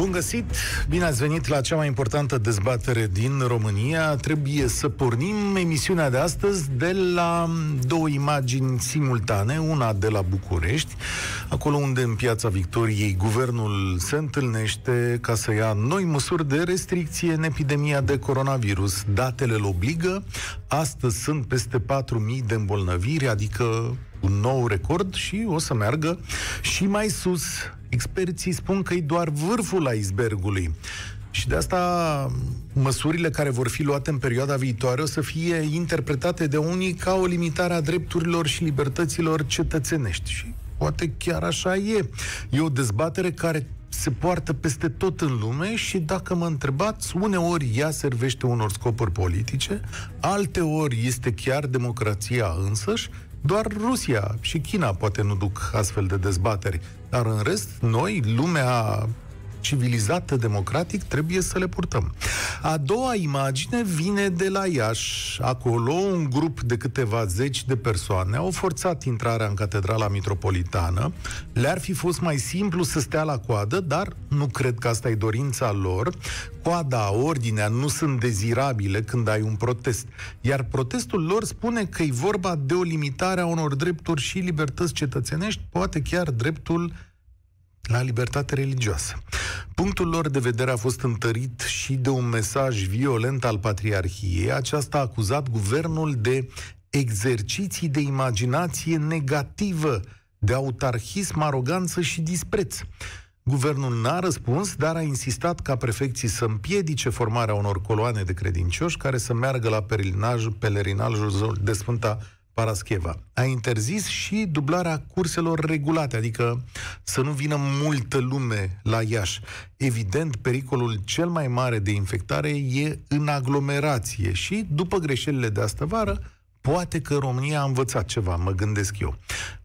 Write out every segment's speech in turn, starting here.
Bun găsit! Bine ați venit la cea mai importantă dezbatere din România. Trebuie să pornim emisiunea de astăzi de la două imagini simultane, una de la București, acolo unde în Piața Victoriei guvernul se întâlnește ca să ia noi măsuri de restricție în epidemia de coronavirus. Datele îl obligă. Astăzi sunt peste 4.000 de îmbolnăviri, adică un nou record și o să meargă și mai sus. Experții spun că e doar vârful icebergului. Și de asta măsurile care vor fi luate în perioada viitoare o să fie interpretate de unii ca o limitare a drepturilor și libertăților cetățenești. Și poate chiar așa e. E o dezbatere care se poartă peste tot în lume și dacă mă întrebați, uneori ea servește unor scopuri politice, alte ori este chiar democrația însăși doar Rusia și China poate nu duc astfel de dezbateri. Dar în rest, noi, lumea civilizată, democratic, trebuie să le purtăm. A doua imagine vine de la Iași. Acolo, un grup de câteva zeci de persoane au forțat intrarea în Catedrala Mitropolitană. Le-ar fi fost mai simplu să stea la coadă, dar nu cred că asta e dorința lor. Coada, ordinea nu sunt dezirabile când ai un protest. Iar protestul lor spune că e vorba de o limitare a unor drepturi și libertăți cetățenești, poate chiar dreptul la libertate religioasă. Punctul lor de vedere a fost întărit și de un mesaj violent al Patriarhiei. Aceasta a acuzat guvernul de exerciții de imaginație negativă, de autarhism, aroganță și dispreț. Guvernul n-a răspuns, dar a insistat ca prefecții să împiedice formarea unor coloane de credincioși care să meargă la pelerinajul de Sfânta Parascheva. A interzis și dublarea curselor regulate, adică să nu vină multă lume la Iași. Evident, pericolul cel mai mare de infectare e în aglomerație și, după greșelile de astă vară, Poate că România a învățat ceva, mă gândesc eu.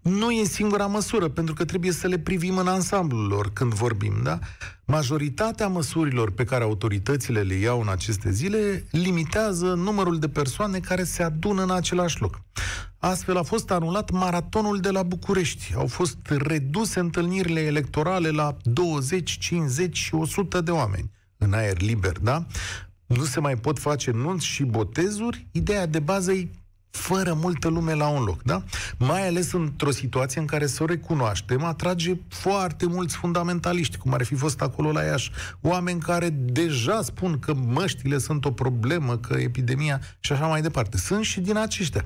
Nu e singura măsură, pentru că trebuie să le privim în ansamblul lor când vorbim, da? Majoritatea măsurilor pe care autoritățile le iau în aceste zile limitează numărul de persoane care se adună în același loc. Astfel a fost anulat maratonul de la București. Au fost reduse întâlnirile electorale la 20, 50 și 100 de oameni în aer liber, da? Nu se mai pot face nunți și botezuri. Ideea de bază e fără multă lume la un loc, da? Mai ales într-o situație în care să o recunoaștem, atrage foarte mulți fundamentaliști, cum ar fi fost acolo la Iași. Oameni care deja spun că măștile sunt o problemă, că epidemia și așa mai departe. Sunt și din aceștia.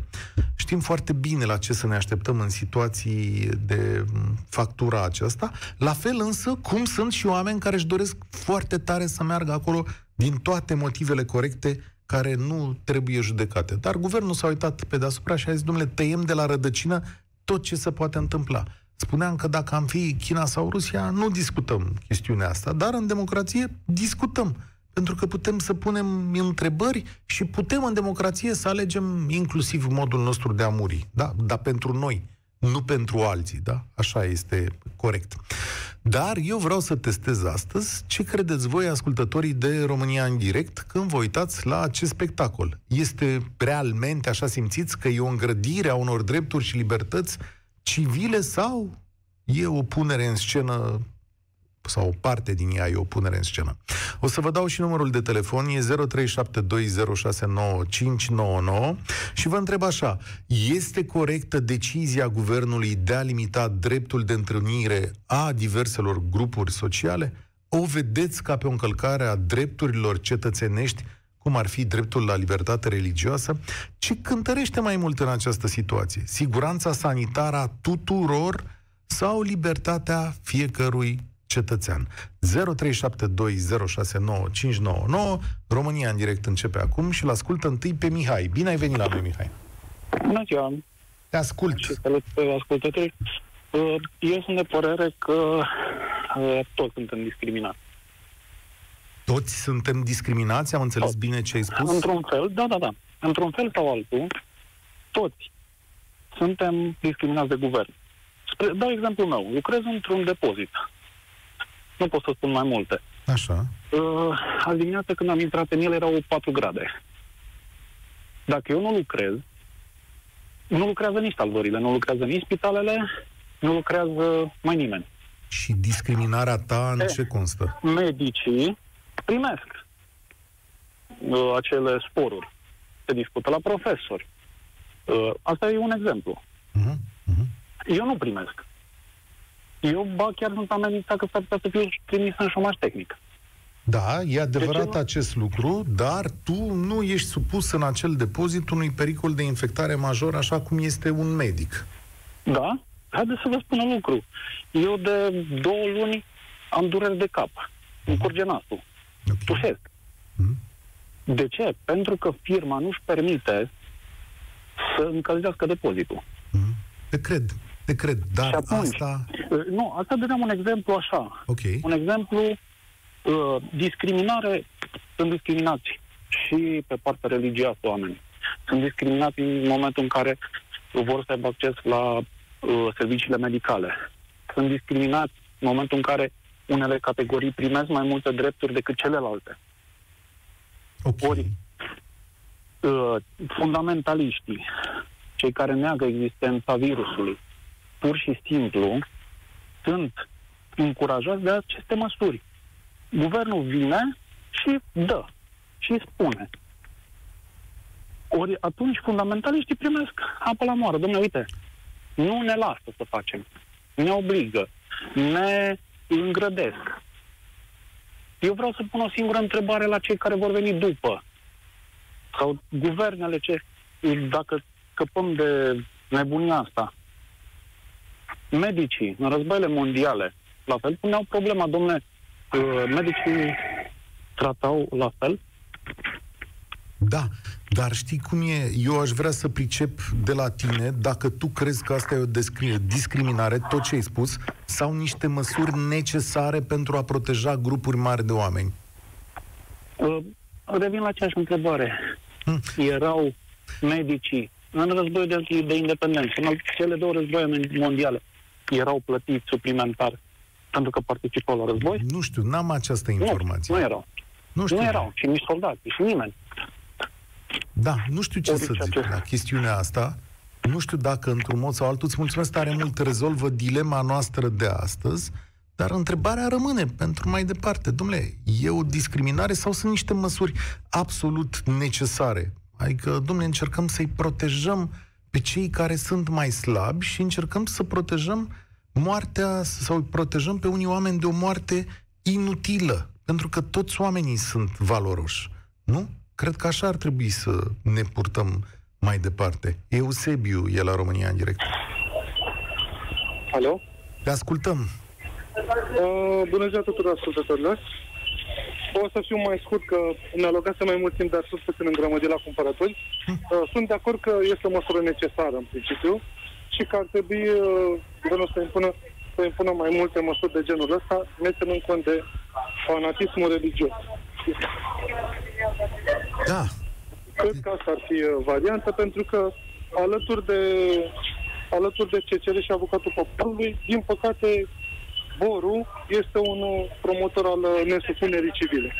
Știm foarte bine la ce să ne așteptăm în situații de factura aceasta. La fel însă, cum sunt și oameni care își doresc foarte tare să meargă acolo din toate motivele corecte care nu trebuie judecate. Dar guvernul s-a uitat pe deasupra și a zis, domnule, tăiem de la rădăcină tot ce se poate întâmpla. Spuneam că dacă am fi China sau Rusia, nu discutăm chestiunea asta, dar în democrație discutăm. Pentru că putem să punem întrebări și putem în democrație să alegem inclusiv modul nostru de a muri. Da? Dar pentru noi, nu pentru alții. Da? Așa este corect. Dar eu vreau să testez astăzi ce credeți voi, ascultătorii de România în direct, când vă uitați la acest spectacol. Este realmente, așa simțiți, că e o îngrădire a unor drepturi și libertăți civile sau e o punere în scenă sau o parte din ea e o punere în scenă. O să vă dau și numărul de telefon, e 0372069599 și vă întreb așa, este corectă decizia guvernului de a limita dreptul de întâlnire a diverselor grupuri sociale? O vedeți ca pe o încălcare a drepturilor cetățenești cum ar fi dreptul la libertate religioasă, ce cântărește mai mult în această situație? Siguranța sanitară a tuturor sau libertatea fiecărui cetățean. 0372069599 România în direct începe acum și îl ascultă întâi pe Mihai. Bine ai venit la noi, Mihai. Bună ziua! Te ascult. Și salut pe ascultători. Uh, eu sunt de părere că uh, toți suntem discriminați. Toți suntem discriminați? Am înțeles toți. bine ce ai spus? Într-un fel, da, da, da. Într-un fel sau altul, toți suntem discriminați de guvern. Spre, dau exemplu meu. Lucrez într-un depozit nu pot să spun mai multe. Așa. Uh, azi dimineața când am intrat în el erau 4 grade. Dacă eu nu lucrez, nu lucrează nici salvările, nu lucrează nici spitalele, nu lucrează mai nimeni. Și discriminarea ta în E. ce constă? Medicii primesc uh, acele sporuri. Se discută la profesori. Uh, asta e un exemplu. Uh-huh. Uh-huh. Eu nu primesc. Eu, ba, chiar sunt amenințat că s-ar putea să fiu trimis în șomaș tehnic. Da, e adevărat nu? acest lucru, dar tu nu ești supus în acel depozit unui pericol de infectare major, așa cum este un medic. Da? Haideți să vă spun un lucru. Eu de două luni am dureri de cap. Îmi curge nasul. Ok. Tușesc. Mhm. De ce? Pentru că firma nu-și permite să încălzească depozitul. Mhm. Te cred, te cred, dar Și atunci- asta... Uh, Nu, asta dădeam un exemplu așa. Ok. Un exemplu, uh, discriminare, sunt discriminați și pe partea religioasă oameni. Sunt discriminați în momentul în care vor să aibă acces la uh, serviciile medicale. Sunt discriminați în momentul în care unele categorii primesc mai multe drepturi decât celelalte. Ok. Ori- Uh, fundamentaliștii, cei care neagă existența virusului, pur și simplu sunt încurajați de aceste măsuri. Guvernul vine și dă și spune. Ori atunci fundamentaliștii primesc apă la moară. Domnule, uite, nu ne lasă să facem. Ne obligă. Ne îngrădesc. Eu vreau să pun o singură întrebare la cei care vor veni după. Sau guvernele ce, dacă scăpăm de nebunia asta. Medicii, în războaiele mondiale, la fel, puneau problema, domne, uh, medicii tratau la fel? Da, dar știi cum e? Eu aș vrea să pricep de la tine dacă tu crezi că asta e o descri- discriminare, tot ce ai spus, sau niște măsuri necesare pentru a proteja grupuri mari de oameni. Uh, Revin la aceeași întrebare. Hmm. Erau medicii în războiul de, de independență, în al- cele două războaie mondiale, erau plătiți suplimentar pentru că participau la război? Nu știu, n-am această Nu, informație. nu erau. Nu știu. Nu erau, și nici soldați, și nimeni. Da, nu știu ce Ori să ceea zic ce- la chestiunea asta. Nu știu dacă într-un mod sau altul, îți mulțumesc tare mult, rezolvă dilema noastră de astăzi, dar întrebarea rămâne pentru mai departe. Domnule, e o discriminare sau sunt niște măsuri absolut necesare? Adică, domnule, încercăm să-i protejăm pe cei care sunt mai slabi și încercăm să protejăm moartea sau îi protejăm pe unii oameni de o moarte inutilă, pentru că toți oamenii sunt valoroși. Nu? Cred că așa ar trebui să ne purtăm mai departe. Eusebiu e la România în direct. Alo? Te ascultăm. Uh, bună ziua tuturor ascultătorilor. O să fiu mai scurt că mi-a alogat mai mult timp, dar sunt puțin îngrămădit la cumpărături. Uh, sunt de acord că este o măsură necesară în principiu și că ar trebui uh, guvernul să impună, să impună mai multe măsuri de genul ăsta, ne ținând cont de fanatismul religios. Da. Cred că asta ar fi uh, varianta, pentru că alături de, alături de CCR și avocatul poporului, din păcate, Boru este un uh, promotor al uh, nesupunerii civile.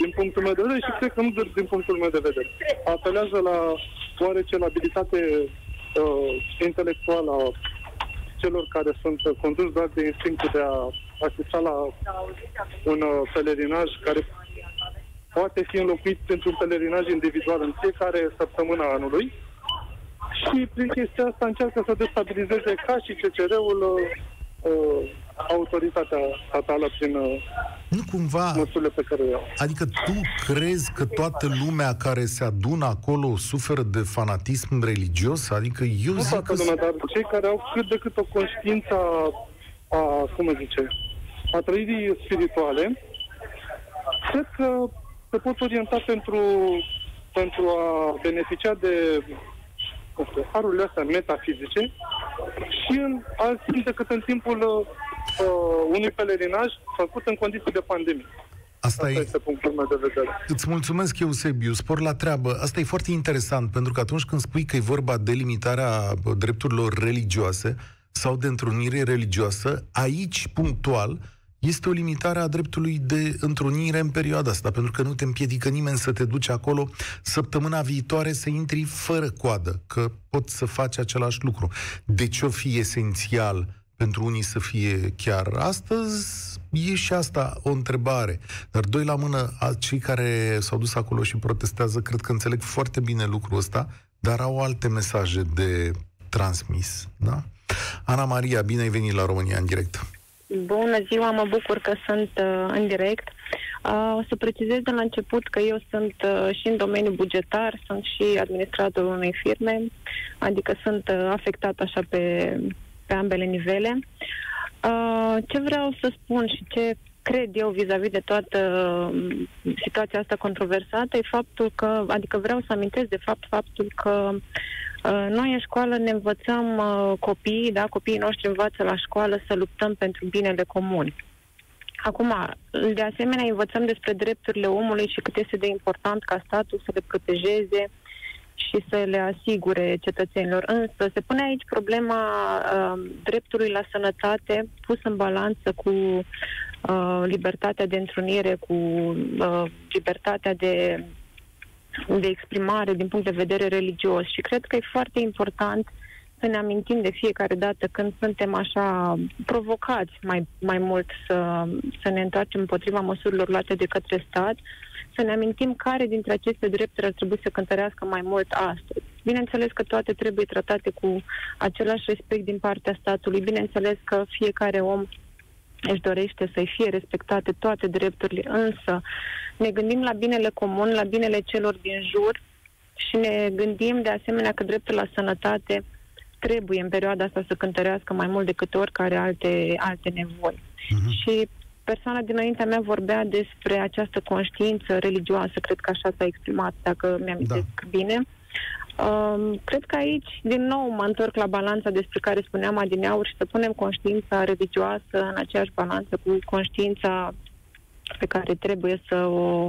Din punctul meu de vedere și cred că nu doar din punctul meu de vedere. Apelează la oarece la abilitate uh, intelectuală a celor care sunt uh, conduși doar de instinctul de a asista la un uh, pelerinaj care poate fi înlocuit pentru un pelerinaj individual în fiecare săptămână a anului și prin chestia asta încearcă să destabilizeze ca și CCR-ul uh, uh, autoritatea statală prin uh, Nu cumva, măsurile pe care le iau. adică tu crezi că toată lumea care se adună acolo suferă de fanatism religios? Adică eu Nu zic toată că... lumea, dar cei care au cât de cât o conștiință a, a cum îi zice, a trăirii spirituale, cred că se pot orienta pentru, pentru a beneficia de nu știu, harurile astea metafizice și în alt timp decât în timpul uh, unui pelerinaj făcut în condiții de pandemie. Asta Asta e, este punctul meu de vedere. Îți mulțumesc, Eusebiu, spor la treabă. Asta e foarte interesant, pentru că atunci când spui că e vorba de limitarea bă, drepturilor religioase sau de întrunire religioasă, aici, punctual, este o limitare a dreptului de întrunire în perioada asta, pentru că nu te împiedică nimeni să te duci acolo săptămâna viitoare să intri fără coadă, că poți să faci același lucru. De ce o fi esențial pentru unii să fie chiar astăzi? E și asta o întrebare. Dar doi la mână, cei care s-au dus acolo și protestează, cred că înțeleg foarte bine lucrul ăsta, dar au alte mesaje de transmis. Da? Ana Maria, bine ai venit la România în direct. Bună ziua, mă bucur că sunt uh, în direct. Uh, o să precizez de la început că eu sunt uh, și în domeniul bugetar, sunt și administratorul unei firme, adică sunt uh, afectat așa pe, pe ambele nivele. Uh, ce vreau să spun și ce cred eu vis-a-vis de toată uh, situația asta controversată e faptul că, adică vreau să amintesc de fapt faptul că uh, noi în școală ne învățăm uh, copiii, da, copiii noștri învață la școală să luptăm pentru binele comun. Acum, de asemenea, învățăm despre drepturile omului și cât este de important ca statul să le protejeze și să le asigure cetățenilor. Însă se pune aici problema uh, dreptului la sănătate pus în balanță cu uh, libertatea de întrunire, cu uh, libertatea de, de exprimare din punct de vedere religios. Și cred că e foarte important să ne amintim de fiecare dată când suntem așa provocați mai, mai mult să, să ne întoarcem împotriva măsurilor luate de către stat, să ne amintim care dintre aceste drepturi ar trebui să cântărească mai mult astăzi. Bineînțeles că toate trebuie tratate cu același respect din partea statului. Bineînțeles că fiecare om își dorește să-i fie respectate toate drepturile, însă ne gândim la binele comun, la binele celor din jur și ne gândim de asemenea că dreptul la sănătate trebuie în perioada asta să cântărească mai mult decât oricare alte, alte nevoi. Uh-huh. Și persoana dinaintea mea vorbea despre această conștiință religioasă, cred că așa s-a exprimat, dacă mi-am da. bine. Um, cred că aici, din nou, mă întorc la balanța despre care spuneam adineauri și să punem conștiința religioasă în aceeași balanță cu conștiința pe care trebuie să o,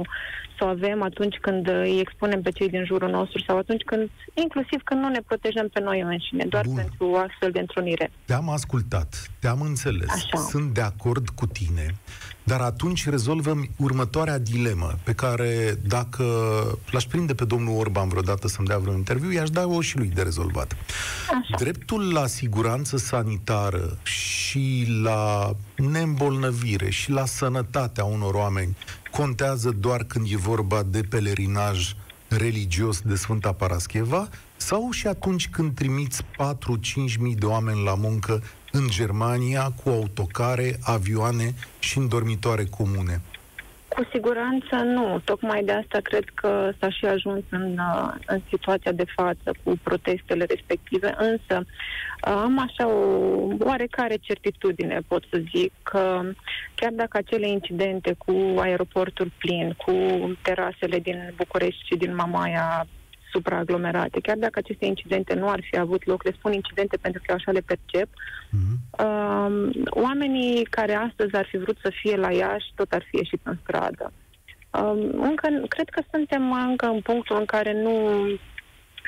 să o avem atunci când îi expunem pe cei din jurul nostru sau atunci când, inclusiv când nu ne protejăm pe noi înșine, doar Bun. pentru o astfel de întrunire. Te-am ascultat, te-am înțeles, Așa. sunt de acord cu tine. Dar atunci rezolvăm următoarea dilemă, pe care dacă l-aș prinde pe domnul Orban vreodată să-mi dea vreun interviu, i-aș da-o și lui de rezolvat. Așa. Dreptul la siguranță sanitară și la neîmbolnăvire și la sănătatea unor oameni contează doar când e vorba de pelerinaj religios de Sfânta Parascheva sau și atunci când trimiți 4-5 mii de oameni la muncă în Germania cu autocare, avioane și în dormitoare comune? Cu siguranță nu. Tocmai de asta cred că s-a și ajuns în, uh, în situația de față cu protestele respective, însă uh, am așa o oarecare certitudine, pot să zic, că chiar dacă acele incidente cu aeroportul plin, cu terasele din București și din Mamaia supraaglomerate. Chiar dacă aceste incidente nu ar fi avut loc, le spun incidente pentru că eu așa le percep, uh-huh. uh, oamenii care astăzi ar fi vrut să fie la Iași, tot ar fi ieșit în stradă. Uh, încă, cred că suntem încă în punctul în care nu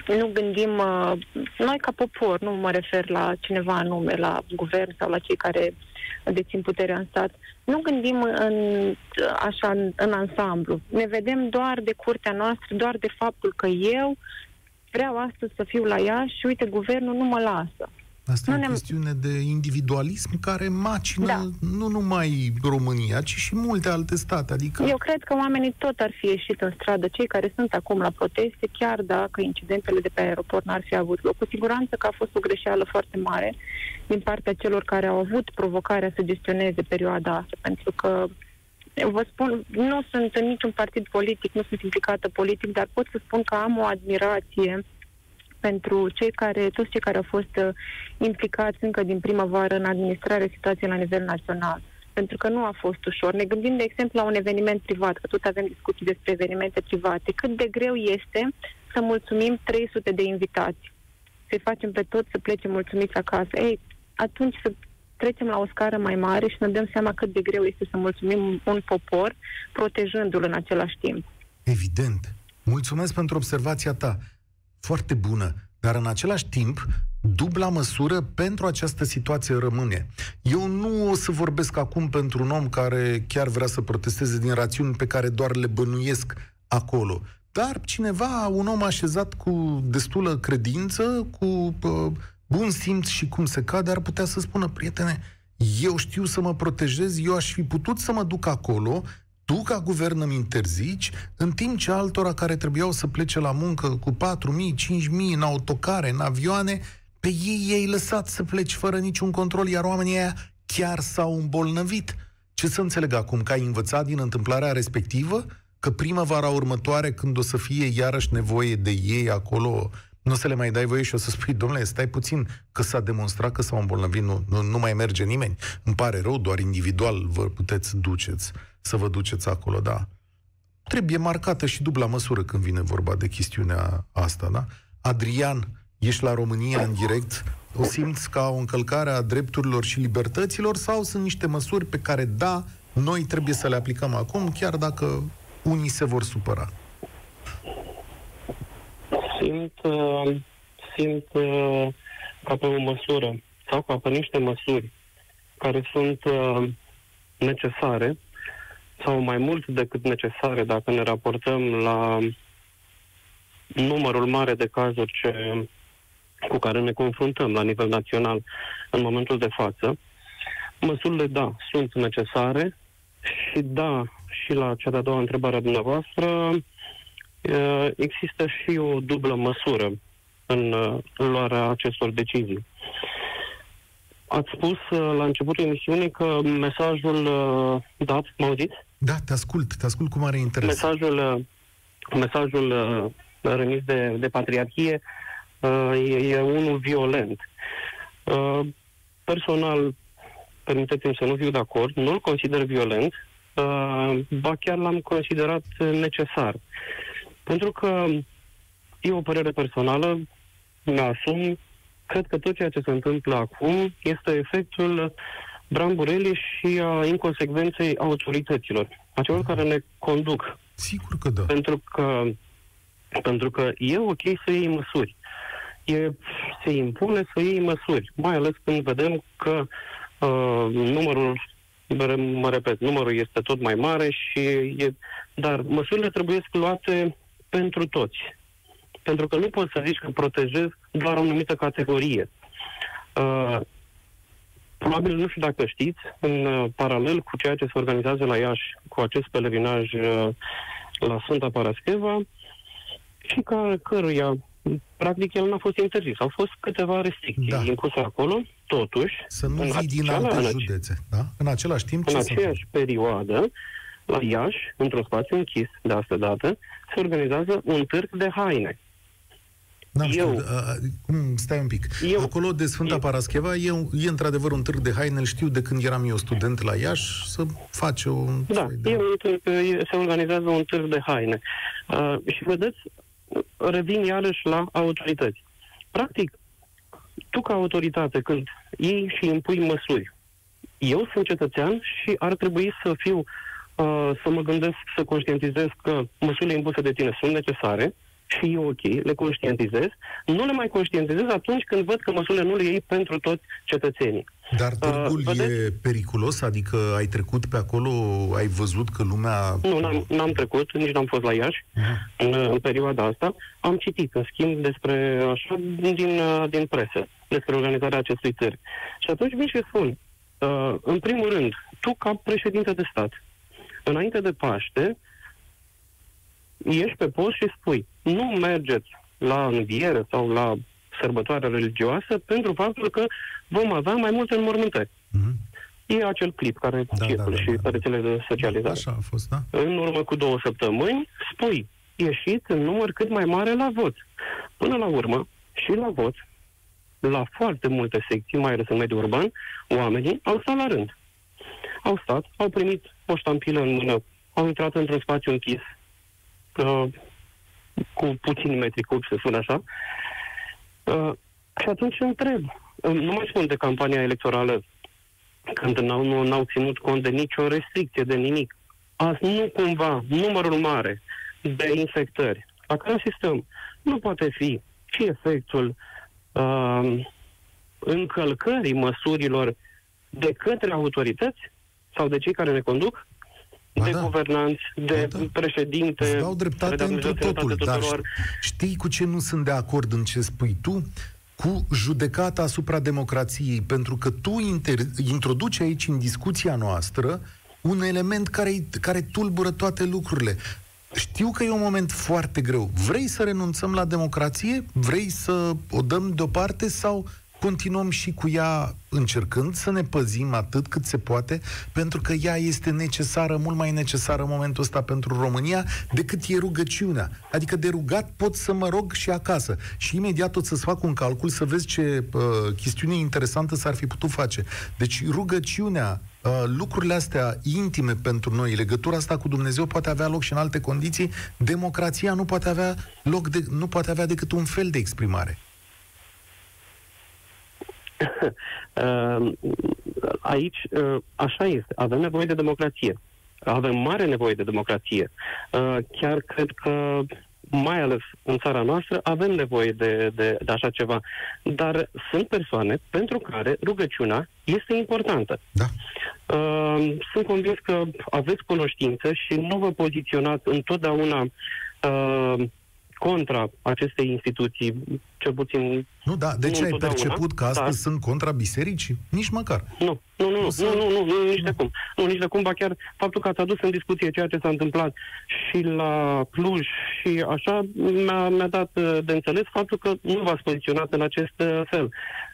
nu gândim, uh, noi ca popor, nu mă refer la cineva anume, la guvern sau la cei care dețin puterea în stat, nu gândim în, așa în, în ansamblu. Ne vedem doar de curtea noastră, doar de faptul că eu vreau astăzi să fiu la ea și uite, guvernul nu mă lasă. Asta nu e o chestiune de individualism care macină da. nu numai România, ci și multe alte state. Adică... Eu cred că oamenii tot ar fi ieșit în stradă, cei care sunt acum la proteste, chiar dacă incidentele de pe aeroport n-ar fi avut loc. Cu siguranță că a fost o greșeală foarte mare din partea celor care au avut provocarea să gestioneze perioada asta, pentru că vă spun, nu sunt în niciun partid politic, nu sunt implicată politic, dar pot să spun că am o admirație pentru cei care, toți cei care au fost uh, implicați încă din primăvară în administrarea situației la nivel național. Pentru că nu a fost ușor. Ne gândim, de exemplu, la un eveniment privat, că tot avem discuții despre evenimente private. Cât de greu este să mulțumim 300 de invitați. Să-i facem pe toți să plece mulțumiți acasă. Ei, atunci să trecem la o scară mai mare și ne dăm seama cât de greu este să mulțumim un popor, protejându-l în același timp. Evident. Mulțumesc pentru observația ta foarte bună, dar în același timp dubla măsură pentru această situație rămâne. Eu nu o să vorbesc acum pentru un om care chiar vrea să protesteze din rațiuni pe care doar le bănuiesc acolo. Dar cineva, un om așezat cu destulă credință, cu uh, bun simț și cum se cade, ar putea să spună, prietene, eu știu să mă protejez, eu aș fi putut să mă duc acolo, tu ca guvern îmi interzici, în timp ce altora care trebuiau să plece la muncă cu 4.000, 5.000 în autocare, în avioane, pe ei i-ai lăsat să pleci fără niciun control, iar oamenii aia chiar s-au îmbolnăvit. Ce să înțeleg acum? Că ai învățat din întâmplarea respectivă? Că primăvara următoare, când o să fie iarăși nevoie de ei acolo, nu o să le mai dai voie și o să spui, domnule, stai puțin, că s-a demonstrat că s-au îmbolnăvit, nu, nu, nu mai merge nimeni. Îmi pare rău, doar individual vă puteți duceți, să vă duceți acolo, da. Trebuie marcată și dubla măsură când vine vorba de chestiunea asta, da? Adrian, ești la România în direct, o simți ca o încălcare a drepturilor și libertăților sau sunt niște măsuri pe care, da, noi trebuie să le aplicăm acum, chiar dacă unii se vor supăra? Simt, uh, simt uh, ca pe o măsură sau ca pe niște măsuri care sunt uh, necesare sau mai mult decât necesare dacă ne raportăm la numărul mare de cazuri ce, cu care ne confruntăm la nivel național în momentul de față. Măsurile, da, sunt necesare și da, și la cea de-a doua întrebare a dumneavoastră, există și o dublă măsură în luarea acestor decizii. Ați spus la începutul emisiunii că mesajul dat, mă auziți? Da, te ascult, te ascult cu mare interes. Mesajul, mesajul remis de, de patriarhie e, e unul violent. Personal, permiteți-mi să nu fiu de acord, nu-l consider violent, Uh, ba chiar l-am considerat necesar. Pentru că e o părere personală, mi-asum, cred că tot ceea ce se întâmplă acum este efectul bramburelii și a inconsecvenței autorităților, a celor care ne conduc. Sigur că da. Pentru că, pentru că e ok să iei măsuri. E, se impune să iei măsuri, mai ales când vedem că uh, numărul mă repet, numărul este tot mai mare și e, dar măsurile trebuie luate pentru toți. Pentru că nu poți să zici că protejezi doar o anumită categorie. Uh, probabil, nu știu dacă știți, în uh, paralel cu ceea ce se organizează la Iași, cu acest pelerinaj uh, la Sfânta Parascheva, și ca căruia practic el n-a fost interzis. Au fost câteva restricții da. impuse acolo, totuși... Să nu vii din alte în județe, da? În același timp... În aceeași perioadă, la Iași, într-un spațiu închis de asta dată, se organizează un târg de haine. N-am eu, știut. A, cum, stai un pic. Eu, Acolo de Sfânta eu, Parascheva e, e într-adevăr un târg de haine, îl știu de când eram eu student la Iași, să face o... Da, e un târg, se organizează un târg de haine. Uh, și vedeți, revin iarăși la autorități. Practic, tu ca autoritate, când iei și impui măsuri, eu sunt cetățean și ar trebui să fiu, uh, să mă gândesc, să conștientizez că măsurile impuse de tine sunt necesare, și e ok, le conștientizez, nu le mai conștientizez atunci când văd că măsurile nu le iei pentru toți cetățenii. Dar târgul uh, e periculos? Adică ai trecut pe acolo, ai văzut că lumea... Nu, n-am, n-am trecut, nici n-am fost la Iași uh-huh. în, în perioada asta. Am citit, în schimb, despre așa din, din presă, despre organizarea acestui târg. Și atunci vin și spun, uh, în primul rând, tu ca președinte de stat, înainte de Paște, ieși pe post și spui, nu mergeți la înviere sau la sărbătoare religioasă pentru faptul că vom avea mai multe înmormântări. Mm-hmm. E acel clip care da, circulă da, da, și da. pe rețelele de socializare. Așa a fost, da? În urmă cu două săptămâni, spui, ieșiți în număr cât mai mare la vot. Până la urmă, și la vot, la foarte multe secții, mai ales în mediul urban, oamenii au stat la rând. Au stat, au primit o ștampilă în mână, au intrat într-un spațiu închis, uh, cu puțini metri cub, să spun așa. Uh, și atunci întreb, uh, nu mai spun de campania electorală, când n-au, nu, n-au ținut cont de nicio restricție, de nimic. Azi nu cumva numărul mare de infectări la care asistăm nu poate fi și efectul uh, încălcării măsurilor de către autorități sau de cei care ne conduc, Ba de da. guvernanți, de Ba da. președinte. Îți dau dreptate care dă întru Dumnezeu totul, sănătate dar tuturor. știi cu ce nu sunt de acord în ce spui tu? Cu judecata asupra democrației, pentru că tu inter- introduci aici în discuția noastră un element care, care tulbură toate lucrurile. Știu că e un moment foarte greu. Vrei să renunțăm la democrație? Vrei să o dăm deoparte sau continuăm și cu ea încercând să ne păzim atât cât se poate, pentru că ea este necesară, mult mai necesară în momentul ăsta pentru România decât e rugăciunea. Adică de rugat pot să mă rog și acasă. Și imediat o să-ți fac un calcul să vezi ce uh, chestiune interesantă s-ar fi putut face. Deci rugăciunea, uh, lucrurile astea intime pentru noi, legătura asta cu Dumnezeu poate avea loc și în alte condiții, democrația nu poate avea loc de, nu poate avea decât un fel de exprimare. Uh, Aici, uh, așa este. Avem nevoie de democrație. Avem mare nevoie de democrație. Uh, Chiar cred că, mai ales în țara noastră, avem nevoie de, de, de așa ceva. Dar sunt persoane pentru care rugăciunea este importantă. Da. Uh, Sunt convins că aveți cunoștință și nu vă poziționați întotdeauna uh, contra acestei instituții, cel puțin Nu, da. De Nu ce ai întotdeauna, perceput că astăzi dar- sunt contra bisericii? Nici măcar. Nu, nu, nu, nu, să- nu, nu, nu, nu, nici de cum. Nu, nici de cum, ba chiar faptul că ați adus în discuție ceea ce s-a întâmplat și la Cluj și așa, mi-a, mi-a dat uh, de înțeles faptul că nu v-ați poziționat în acest uh, fel.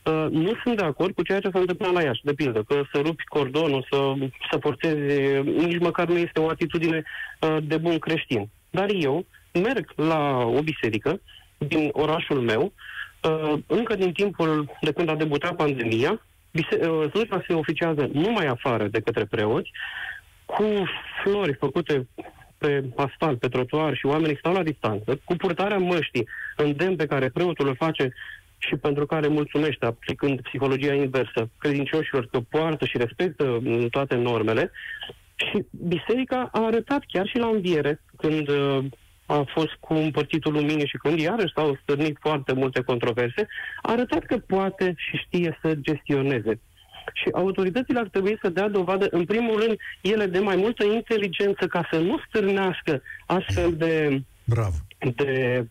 Uh, Nu sunt de acord cu ceea ce s-a întâmplat la Iași, de pildă, că să rupi cordonul, să, să forțezi, nici măcar nu este o atitudine uh, de bun creștin. Dar eu merg la o biserică din orașul meu, uh, încă din timpul de când a debutat pandemia, bise- uh, slujba se oficiază numai afară de către preoți, cu flori făcute pe asfalt, pe trotuar și oamenii stau la distanță, cu purtarea măștii, îndemn pe care preotul îl face și pentru care mulțumește, aplicând psihologia inversă, credincioșilor că poartă și respectă m, toate normele. Și biserica a arătat chiar și la înviere, când uh, a fost cu împărțitul luminii și când iarăși s-au stârnit foarte multe controverse, a arătat că poate și știe să gestioneze. Și autoritățile ar trebui să dea dovadă, în primul rând, ele de mai multă inteligență ca să nu stârnească astfel de, Bravo. de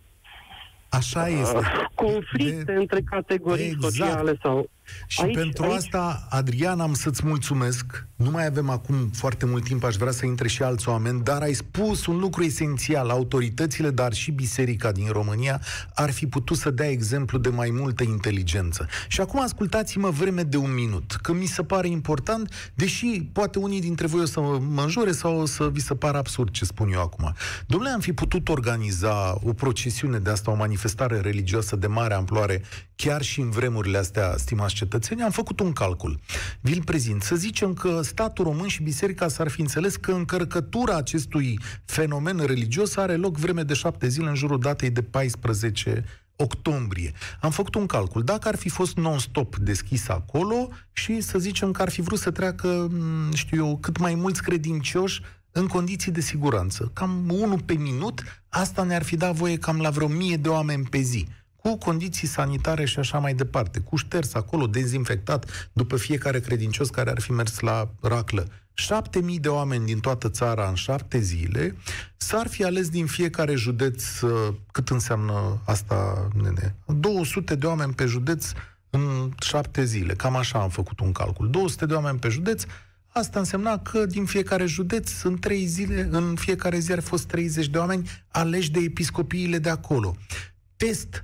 Așa este. uh, conflicte De- între categorii Exact. sociale sau Și Aici- pentru aici- asta, Adrian, am să-ți mulțumesc. Nu mai avem acum foarte mult timp, aș vrea să intre și alți oameni, dar ai spus un lucru esențial. Autoritățile, dar și biserica din România ar fi putut să dea exemplu de mai multă inteligență. Și acum ascultați-mă vreme de un minut, că mi se pare important, deși poate unii dintre voi o să mă înjure sau o să vi se pară absurd ce spun eu acum. Domnule, am fi putut organiza o procesiune de asta, o manifestare religioasă de mare amploare, chiar și în vremurile astea, stimați cetățeni, am făcut un calcul. Vi-l prezint. Să zicem că statul român și biserica s-ar fi înțeles că încărcătura acestui fenomen religios are loc vreme de șapte zile în jurul datei de 14 octombrie. Am făcut un calcul. Dacă ar fi fost non-stop deschis acolo și să zicem că ar fi vrut să treacă, m, știu eu, cât mai mulți credincioși în condiții de siguranță, cam unul pe minut, asta ne-ar fi dat voie cam la vreo mie de oameni pe zi cu condiții sanitare și așa mai departe, cu șters acolo, dezinfectat, după fiecare credincios care ar fi mers la raclă. Șapte mii de oameni din toată țara în șapte zile, s-ar fi ales din fiecare județ, uh, cât înseamnă asta, nene? 200 de oameni pe județ în șapte zile. Cam așa am făcut un calcul. 200 de oameni pe județ, Asta însemna că din fiecare județ, în trei zile, în fiecare zi ar fi fost 30 de oameni aleși de episcopiile de acolo. Test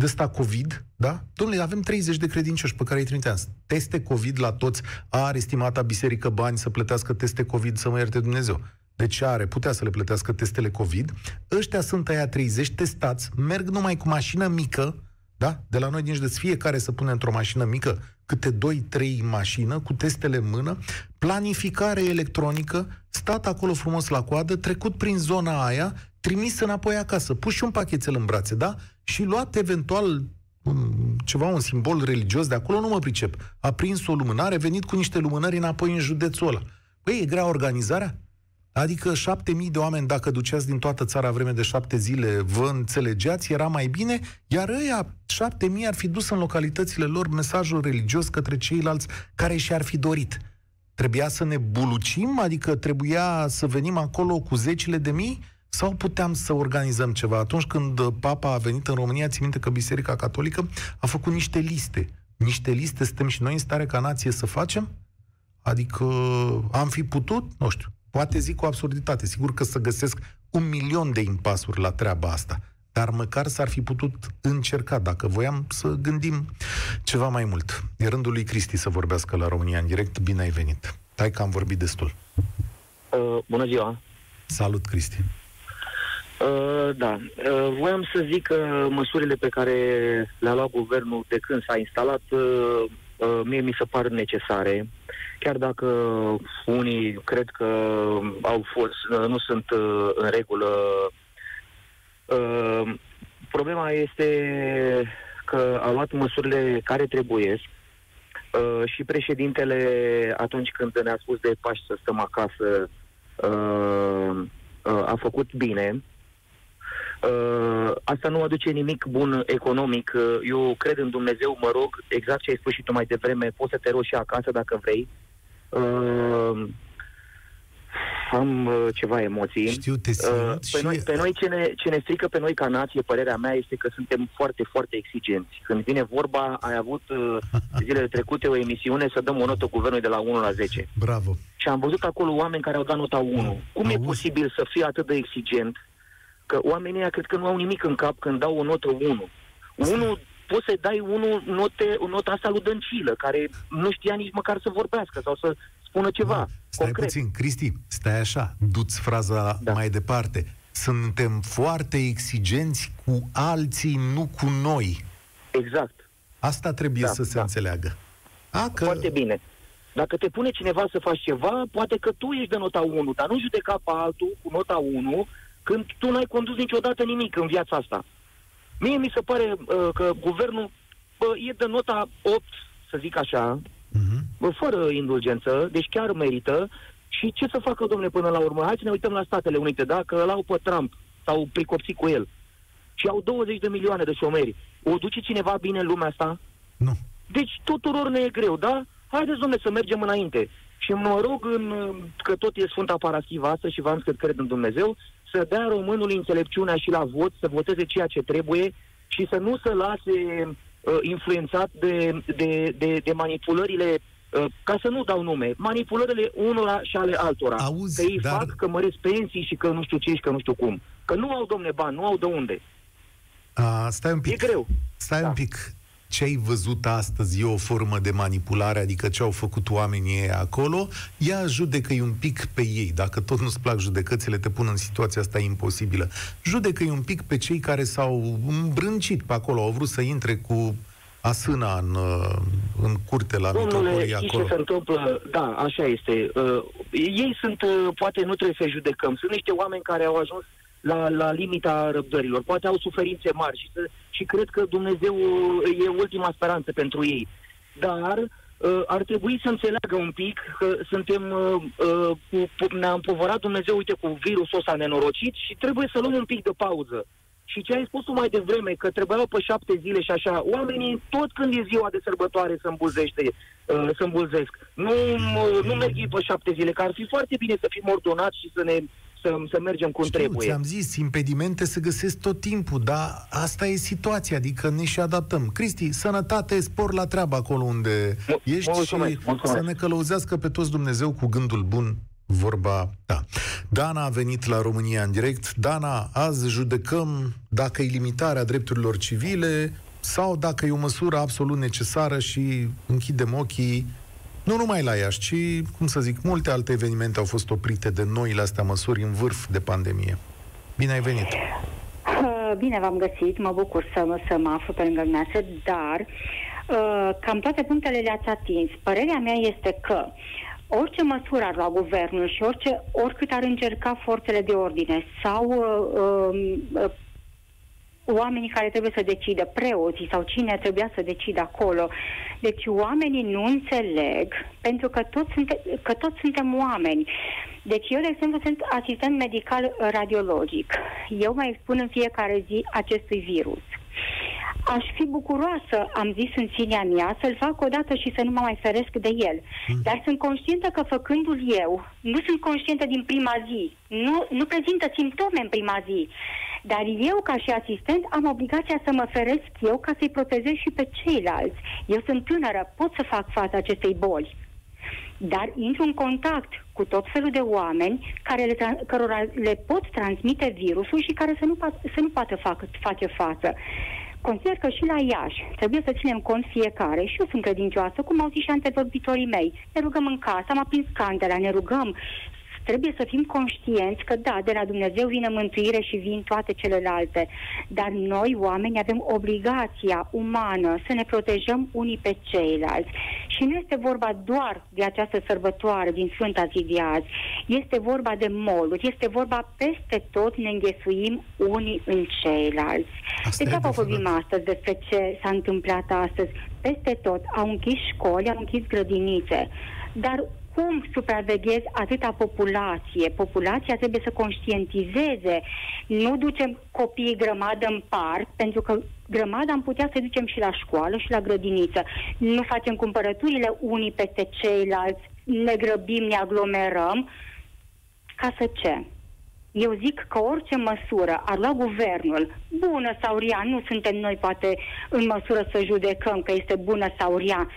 de ăsta COVID, da? Domnule, avem 30 de credincioși pe care îi trimiteam. Teste COVID la toți. Are estimata biserică bani să plătească teste COVID, să mă ierte Dumnezeu. Deci are, putea să le plătească testele COVID. Ăștia sunt aia 30 testați, merg numai cu mașină mică, da? De la noi din județ, fiecare să pune într-o mașină mică câte 2-3 în mașină, cu testele în mână, planificare electronică, stat acolo frumos la coadă, trecut prin zona aia, trimis înapoi acasă, pus și un pachetel în brațe, da? Și luat eventual um, ceva, un simbol religios de acolo, nu mă pricep. A prins o lumânare, venit cu niște lumânări înapoi în județul ăla. Păi, e grea organizarea? Adică șapte mii de oameni, dacă duceați din toată țara vreme de șapte zile, vă înțelegeați, era mai bine, iar ăia șapte mii ar fi dus în localitățile lor mesajul religios către ceilalți care și-ar fi dorit. Trebuia să ne bulucim? Adică trebuia să venim acolo cu zecile de mii? Sau puteam să organizăm ceva? Atunci când papa a venit în România, țin minte că Biserica Catolică a făcut niște liste. Niște liste suntem și noi în stare ca nație să facem? Adică am fi putut, nu știu, poate zic cu absurditate, sigur că să găsesc un milion de impasuri la treaba asta, dar măcar s-ar fi putut încerca, dacă voiam să gândim ceva mai mult. E rândul lui Cristi să vorbească la România în direct. Bine ai venit. Hai că am vorbit destul. Uh, bună ziua! Salut, Cristi! Uh, da, uh, voiam să zic că măsurile pe care le-a luat guvernul de când s-a instalat, uh, uh, mie mi se par necesare, chiar dacă unii cred că au fost, uh, nu sunt uh, în regulă. Uh, problema este că a luat măsurile care trebuiesc uh, și președintele, atunci când ne-a spus de pași să stăm acasă, uh, uh, a făcut bine. Uh, asta nu aduce nimic bun economic. Uh, eu cred în Dumnezeu, mă rog, exact ce ai spus și tu mai devreme, poți să te rogi și acasă dacă vrei. Uh, am uh, ceva emoții. Știu, te simt Uh, pe, și... noi, pe noi ce ne, ce ne strică pe noi ca nație, părerea mea este că suntem foarte, foarte exigenți. Când vine vorba, ai avut uh, zilele trecute o emisiune să dăm o notă guvernului de la 1 la 10. Bravo. Și am văzut acolo oameni care au dat nota 1. Cum e Auzi? posibil să fie atât de exigent? Că oamenii ăia cred că nu au nimic în cap când dau o notă 1. 1 poți să dai unul note, o notă asta lui Dăncilă, care nu știa nici măcar să vorbească sau să spună ceva Da. Stai concret. puțin, Cristi, stai așa, du-ți fraza Da. mai departe. Suntem foarte exigenți cu alții, nu cu noi. Exact. Asta trebuie Da, să se da. înțeleagă. A, că... Foarte bine. Dacă te pune cineva să faci ceva, poate că tu ești de nota 1, dar nu judeca pe altul cu nota 1 când tu n-ai condus niciodată nimic în viața asta. Mie mi se pare uh, că guvernul bă, e de nota 8, să zic așa, Mhm. bă, fără indulgență, deci chiar merită. Și ce să facă, domnule, până la urmă? Hai să ne uităm la Statele Unite, da? Că l-au pe Trump, s-au pricopsit cu el. Și au 20 de milioane de șomeri. O duce cineva bine în lumea asta? Nu. Deci tuturor ne e greu, da? Haideți, domnule, să mergem înainte. Și mă rog, în, că tot e Sfânta Paraschiva asta și v-am zis că cred în Dumnezeu, să dea românului înțelepciunea și la vot, să voteze ceea ce trebuie și să nu se lase uh, influențat de, de, de, de manipulările, uh, ca să nu dau nume, manipulările unora și ale altora. Auzi, că ei dar- fac, că măresc pensii și că nu știu ce și că nu știu cum. Că nu au, domne, bani, nu au de unde. A, stai un pic. E greu. Stai Da. un pic. Ce ai văzut astăzi e o formă de manipulare, adică ce au făcut oamenii ei acolo, ia judecă-i un pic pe ei. Dacă tot nu-ți plac judecățile, te pun în situația asta imposibilă. Judecă-i un pic pe cei care s-au îmbrâncit pe acolo, au vrut să intre cu asâna în, uh, în curte la Domnule, mitropolie știți acolo. ce se întâmplă? Da, așa este. Uh, ei sunt, uh, poate nu trebuie să judecăm, sunt niște oameni care au ajuns la, la limita răbdărilor. Poate au suferințe mari și, să, și cred că Dumnezeu uh, e ultima speranță pentru ei. Dar uh, ar trebui să înțeleagă un pic că suntem, uh, uh, cu, cu, ne-a împovărat Dumnezeu, uite, cu virusul ăsta nenorocit și trebuie să luăm un pic de pauză. Și ce ai spus tu mai devreme, că trebuiau pe șapte zile și așa, oamenii tot când e ziua de sărbătoare să îmbulzește, uh, să îmbulzesc. Nu, uh, nu merg ei pe șapte zile, că ar fi foarte bine să fim ordonați și să ne să, să mergem cum Știu, trebuie. ți-am zis, impedimente se găsesc tot timpul, dar asta e situația, adică ne și adaptăm. Cristi, sănătate, spor la treabă acolo unde Mu- ești mulțumesc, și mulțumesc. să ne călăuzească pe toți Dumnezeu cu gândul bun, vorba ta. Dana a venit la România în direct. Dana, azi judecăm dacă e limitarea drepturilor civile sau dacă e o măsură absolut necesară și închidem ochii nu numai la Iași, ci, cum să zic, multe alte evenimente au fost oprite de noile astea măsuri în vârf de pandemie. Bine ai venit! Uh, Bine v-am găsit, mă bucur să, mă- să mă aflu pe lângă dumneavoastră, dar uh, cam toate punctele le-ați atins. Părerea mea este că orice măsură ar lua guvernul și orice, oricât ar încerca forțele de ordine sau uh, uh, uh, oamenii care trebuie să decidă, preoții sau cine trebuia să decidă acolo. Deci oamenii nu înțeleg, pentru că toți, sunte, că toți suntem oameni. Deci eu, de exemplu, sunt asistent medical radiologic. Eu mai expun în fiecare zi acestui virus. Aș fi bucuroasă, am zis în sinea mea, să-l fac odată și să nu mă mai feresc de el. Mm. Dar sunt conștientă că făcându-l eu, nu sunt conștientă din prima zi, nu, nu prezintă simptome în prima zi. Dar eu, ca și asistent, am obligația să mă feresc eu ca să-i protejez și pe ceilalți. Eu sunt tânără, pot să fac față acestei boli. Dar intru în contact cu tot felul de oameni care le, cărora le pot transmite virusul și care să nu, să nu poată fac, face față. Consider că și la Iași trebuie să ținem cont fiecare, și eu sunt credincioasă, cum au zis și antevorbitorii mei. Ne rugăm în casă, am aprins candela, ne rugăm trebuie să fim conștienți că da, de la Dumnezeu vine mântuire și vin toate celelalte, dar noi, oameni, avem obligația umană să ne protejăm unii pe ceilalți. Și nu este vorba doar de această sărbătoare din Sfânta Zi de azi, este vorba de moluri, este vorba peste tot ne înghesuim unii în ceilalți. Degeaba vorbim astăzi despre ce s-a întâmplat astăzi. Peste tot au închis școli, au închis grădinițe. Dar cum supraveghezi atâta populație? Populația trebuie să conștientizeze. Nu ducem copiii grămadă în parc, pentru că grămada am putea să ducem și la școală și la grădiniță. Nu facem cumpărăturile unii peste ceilalți, ne grăbim, ne aglomerăm. Ca să ce? Eu zic că orice măsură ar lua guvernul, bună sau rea, nu suntem noi poate în măsură să judecăm că este bună sau rea,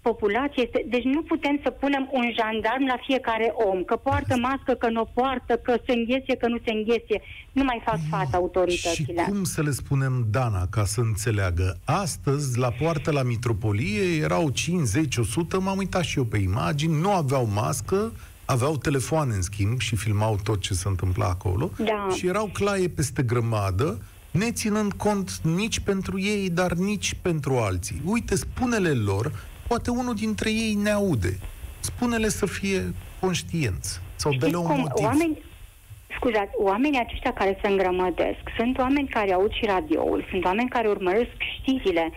populație este... Deci nu putem să punem un jandarm la fiecare om, că poartă mască, că nu poartă, că se înghesie, că nu se înghesie. Nu mai fac față autoritățile. Și cum să le spunem, Dana, ca să înțeleagă? Astăzi, la poartă la Mitropolie, erau 50, 100, m-am uitat și eu pe imagini, nu aveau mască, aveau telefoane în schimb și filmau tot ce se întâmpla acolo da. și erau claie peste grămadă, neținând cont nici pentru ei, dar nici pentru alții. Uite, spune-le lor Poate unul dintre ei ne aude. Spune-le să fie conștienți sau de un cum? motiv. Oameni, scuzați, oamenii aceștia care se îngrămădesc sunt oameni care aud și radioul, sunt oameni care urmăresc știrile,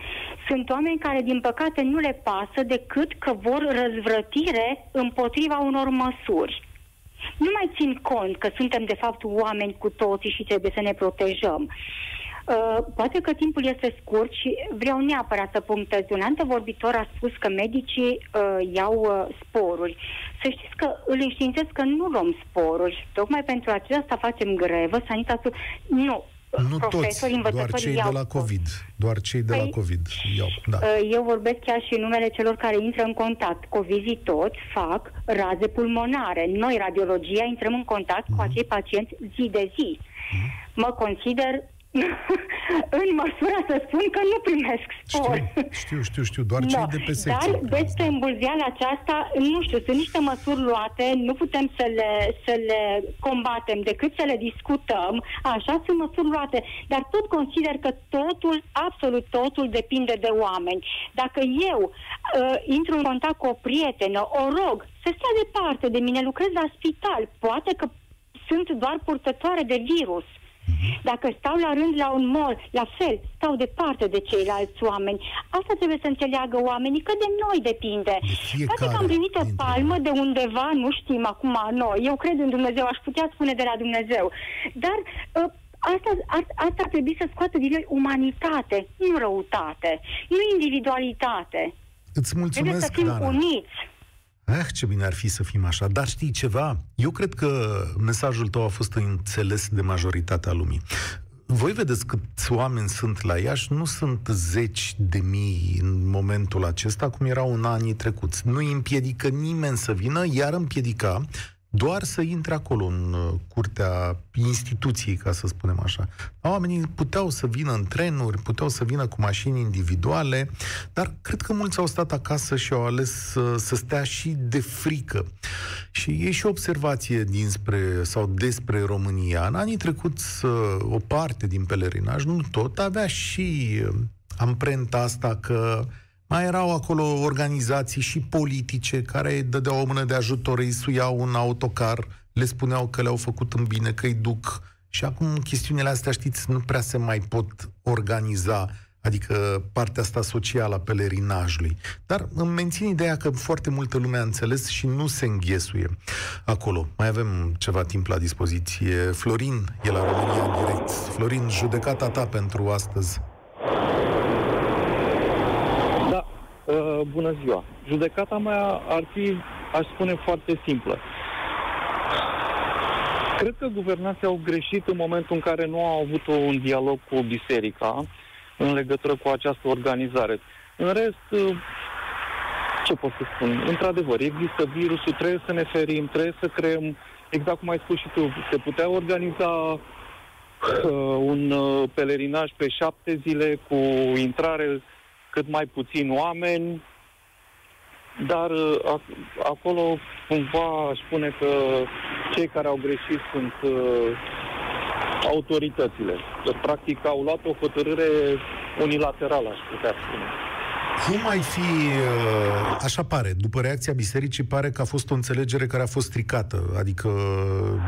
sunt oameni care, din păcate, nu le pasă decât că vor răzvrătire împotriva unor măsuri. Nu mai țin cont că suntem, de fapt, oameni cu toții și trebuie să ne protejăm. Uh, poate că timpul este scurt și vreau neapărat să punctez. Un antevorbitor a spus că medicii uh, iau uh, sporuri. Să știți că îl înștiințez că nu luăm sporuri. Tocmai pentru aceasta facem grevă. Sanitatul... Nu, nu toți, doar cei de la COVID. Doar cei de păi, la COVID iau. Da. Uh, eu vorbesc chiar și în numele celor care intră în contact. Covizii toți fac raze pulmonare. Noi, radiologia, intrăm în contact mm-hmm. cu mhm. acei pacienți zi de zi. Mm-hmm. Mă consider în măsura să spun că nu primesc spor. Știu, știu, știu, știu doar cei no, de pe secție. Dar despre îmbulzeala aceasta, nu știu, sunt niște măsuri luate, nu putem să le, să le combatem decât să le discutăm, așa sunt măsuri luate, dar tot consider că totul, absolut totul, depinde de oameni. Dacă eu uh, intru în contact cu o prietenă, o rog să stea departe de mine, lucrez la spital, poate că sunt doar purtătoare de virus. Dacă stau la rând la un mall, la fel, stau departe de ceilalți oameni. Asta trebuie să înțeleagă oamenii, că de noi depinde. De Poate că am primit o palmă de undeva, nu știm acum noi. Eu cred în Dumnezeu, aș putea spune de la Dumnezeu. Dar uh, Asta, asta ar trebui să scoată din noi umanitate, nu răutate, nu individualitate. Îți mulțumesc, Trebuie să fim Dana. uniți. Eh, ce bine ar fi să fim așa. Dar știi ceva? Eu cred că mesajul tău a fost înțeles de majoritatea lumii. Voi vedeți câți oameni sunt la Iași, nu sunt zeci de mii în momentul acesta, cum erau în anii trecuți. Nu îi împiedică nimeni să vină, iar împiedica doar să intre acolo în uh, curtea instituției, ca să spunem așa. Oamenii puteau să vină în trenuri, puteau să vină cu mașini individuale, dar cred că mulți au stat acasă și au ales să, să stea și de frică. Și e și o observație dinspre sau despre România. În anii trecuți, o parte din pelerinaj, nu tot, avea și uh, amprenta asta că mai erau acolo organizații și politice care îi dădeau o mână de ajutor, îi suiau un autocar, le spuneau că le-au făcut în bine, că îi duc Și acum chestiunile astea, știți, nu prea se mai pot organiza adică partea asta socială a pelerinajului. Dar îmi mențin ideea că foarte multă lume a înțeles și nu se înghesuie acolo. Mai avem ceva timp la dispoziție. Florin e la România în direct. Florin, judecata ta pentru astăzi. Da, uh, bună ziua. Judecata mea ar fi, aș spune, foarte simplă. Cred că guvernații au greșit în momentul în care nu au avut un dialog cu biserica în legătură cu această organizare. În rest, uh, ce pot să spun? Într-adevăr, există virusul, trebuie să ne ferim, trebuie să creăm, exact cum ai spus și tu, se putea organiza uh, un uh, pelerinaj pe șapte zile cu intrare cât mai puțin oameni, dar uh, acolo cumva aș spune că cei care au greșit sunt uh, autoritățile. Practic au luat o hotărâre unilaterală, aș putea spune. Cum ai fi, uh, așa pare, după reacția bisericii, pare că a fost o înțelegere care a fost stricată. Adică,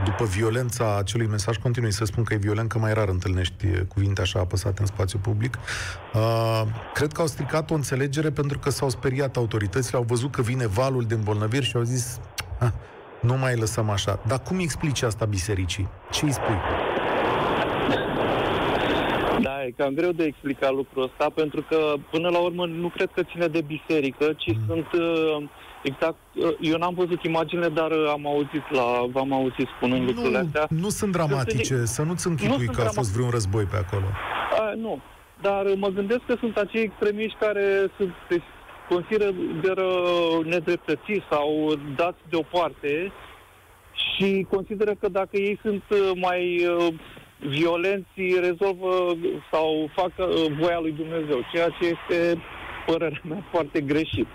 după violența acelui mesaj, continui să spun că e violent, că mai rar întâlnești cuvinte așa apăsate în spațiu public. Uh, cred că au stricat o înțelegere pentru că s-au speriat autoritățile, au văzut că vine valul de îmbolnăviri și au zis, ah, nu mai lăsăm așa. Dar cum explici asta bisericii? Ce îi spui? E cam greu de explicat lucrul ăsta, pentru că până la urmă nu cred că ține de biserică, ci mm. sunt uh, exact... Uh, eu n-am văzut imaginile, dar uh, am auzit la, v-am auzit spunând nu, lucrurile astea. Nu sunt dramatice, sunt, să nu-ți închipui că a fost vreun război pe acolo. A, nu, dar mă gândesc că sunt acei extremiști care sunt consideră nedreptățiți sau dați deoparte și consideră că dacă ei sunt mai violenții rezolvă sau fac uh, voia lui Dumnezeu, ceea ce este părerea mea foarte greșit.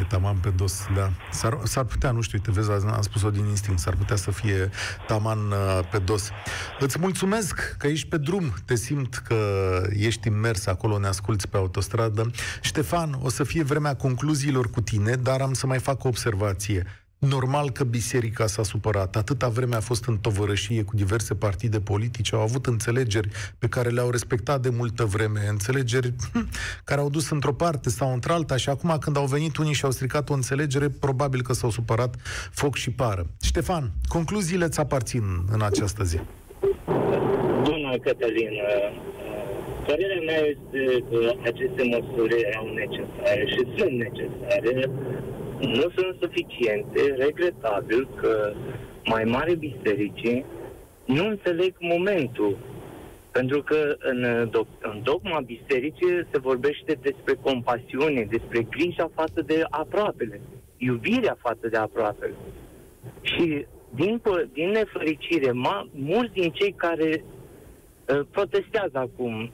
E taman pe dos, da. S-ar, s-ar putea, nu știu, uite, vezi, am spus-o din instinct, s-ar putea să fie taman uh, pe dos. Îți mulțumesc că ești pe drum, te simt că ești immers acolo, ne asculți pe autostradă. Ștefan, o să fie vremea concluziilor cu tine, dar am să mai fac o observație. Normal că biserica s-a supărat. Atâta vreme a fost în tovărășie cu diverse partide politice, au avut înțelegeri pe care le-au respectat de multă vreme, înțelegeri hm, care au dus într-o parte sau într-alta și acum când au venit unii și au stricat o înțelegere, probabil că s-au supărat foc și pară. Ștefan, concluziile îți aparțin în această zi. Bună, Cătălin. Părerea mea este că aceste măsuri erau necesare și sunt necesare nu sunt suficiente, regretabil că mai mare bisericii nu înțeleg momentul. Pentru că în, în dogma bisericii se vorbește despre compasiune, despre grija față de aproapele, iubirea față de aproapele. Și din, din nefericire, ma, mulți din cei care uh, protestează acum,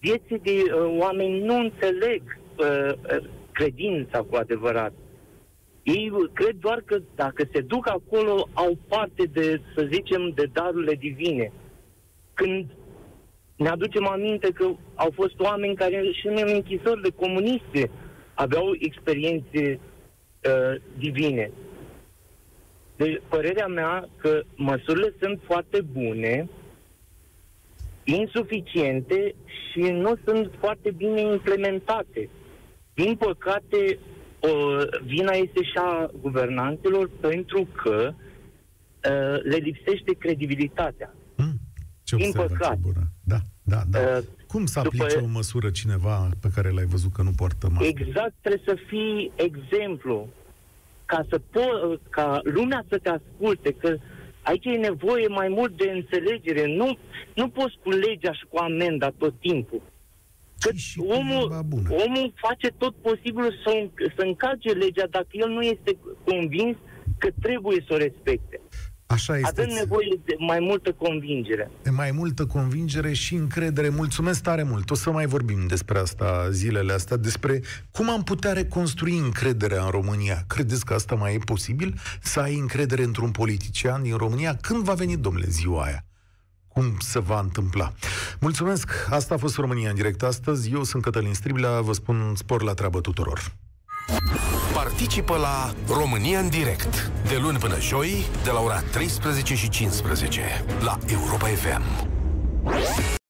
vieții de uh, oameni nu înțeleg uh, uh credința cu adevărat. Ei cred doar că dacă se duc acolo, au parte de, să zicem, de darurile divine. Când ne aducem aminte că au fost oameni care și în închisorile comuniste aveau experiențe uh, divine. Deci, părerea mea că măsurile sunt foarte bune, insuficiente și nu sunt foarte bine implementate. Din păcate, o, vina este și a guvernanților pentru că uh, le lipsește credibilitatea. Hmm, ce Din păcate. Bună. Da, da, da. Uh, Cum să aplice după... o măsură cineva pe care l-ai văzut că nu poartă mască? Exact, trebuie să fii exemplu ca, să po- ca lumea să te asculte, că aici e nevoie mai mult de înțelegere. Nu, nu poți cu legea și cu amenda tot timpul. Că omul, omul face tot posibilul să, să încalce legea dacă el nu este convins că trebuie să o respecte. Așa este. Avem nevoie de mai multă convingere. De mai multă convingere și încredere. Mulțumesc tare mult. O să mai vorbim despre asta zilele astea, despre cum am putea reconstrui încrederea în România. Credeți că asta mai e posibil? Să ai încredere într-un politician din România? Când va veni, domnule, ziua aia? cum se va întâmpla. Mulțumesc! Asta a fost România în direct astăzi. Eu sunt Cătălin Striblea, vă spun spor la treabă tuturor! Participă la România în direct de luni până joi de la ora 13 și 15 la Europa FM.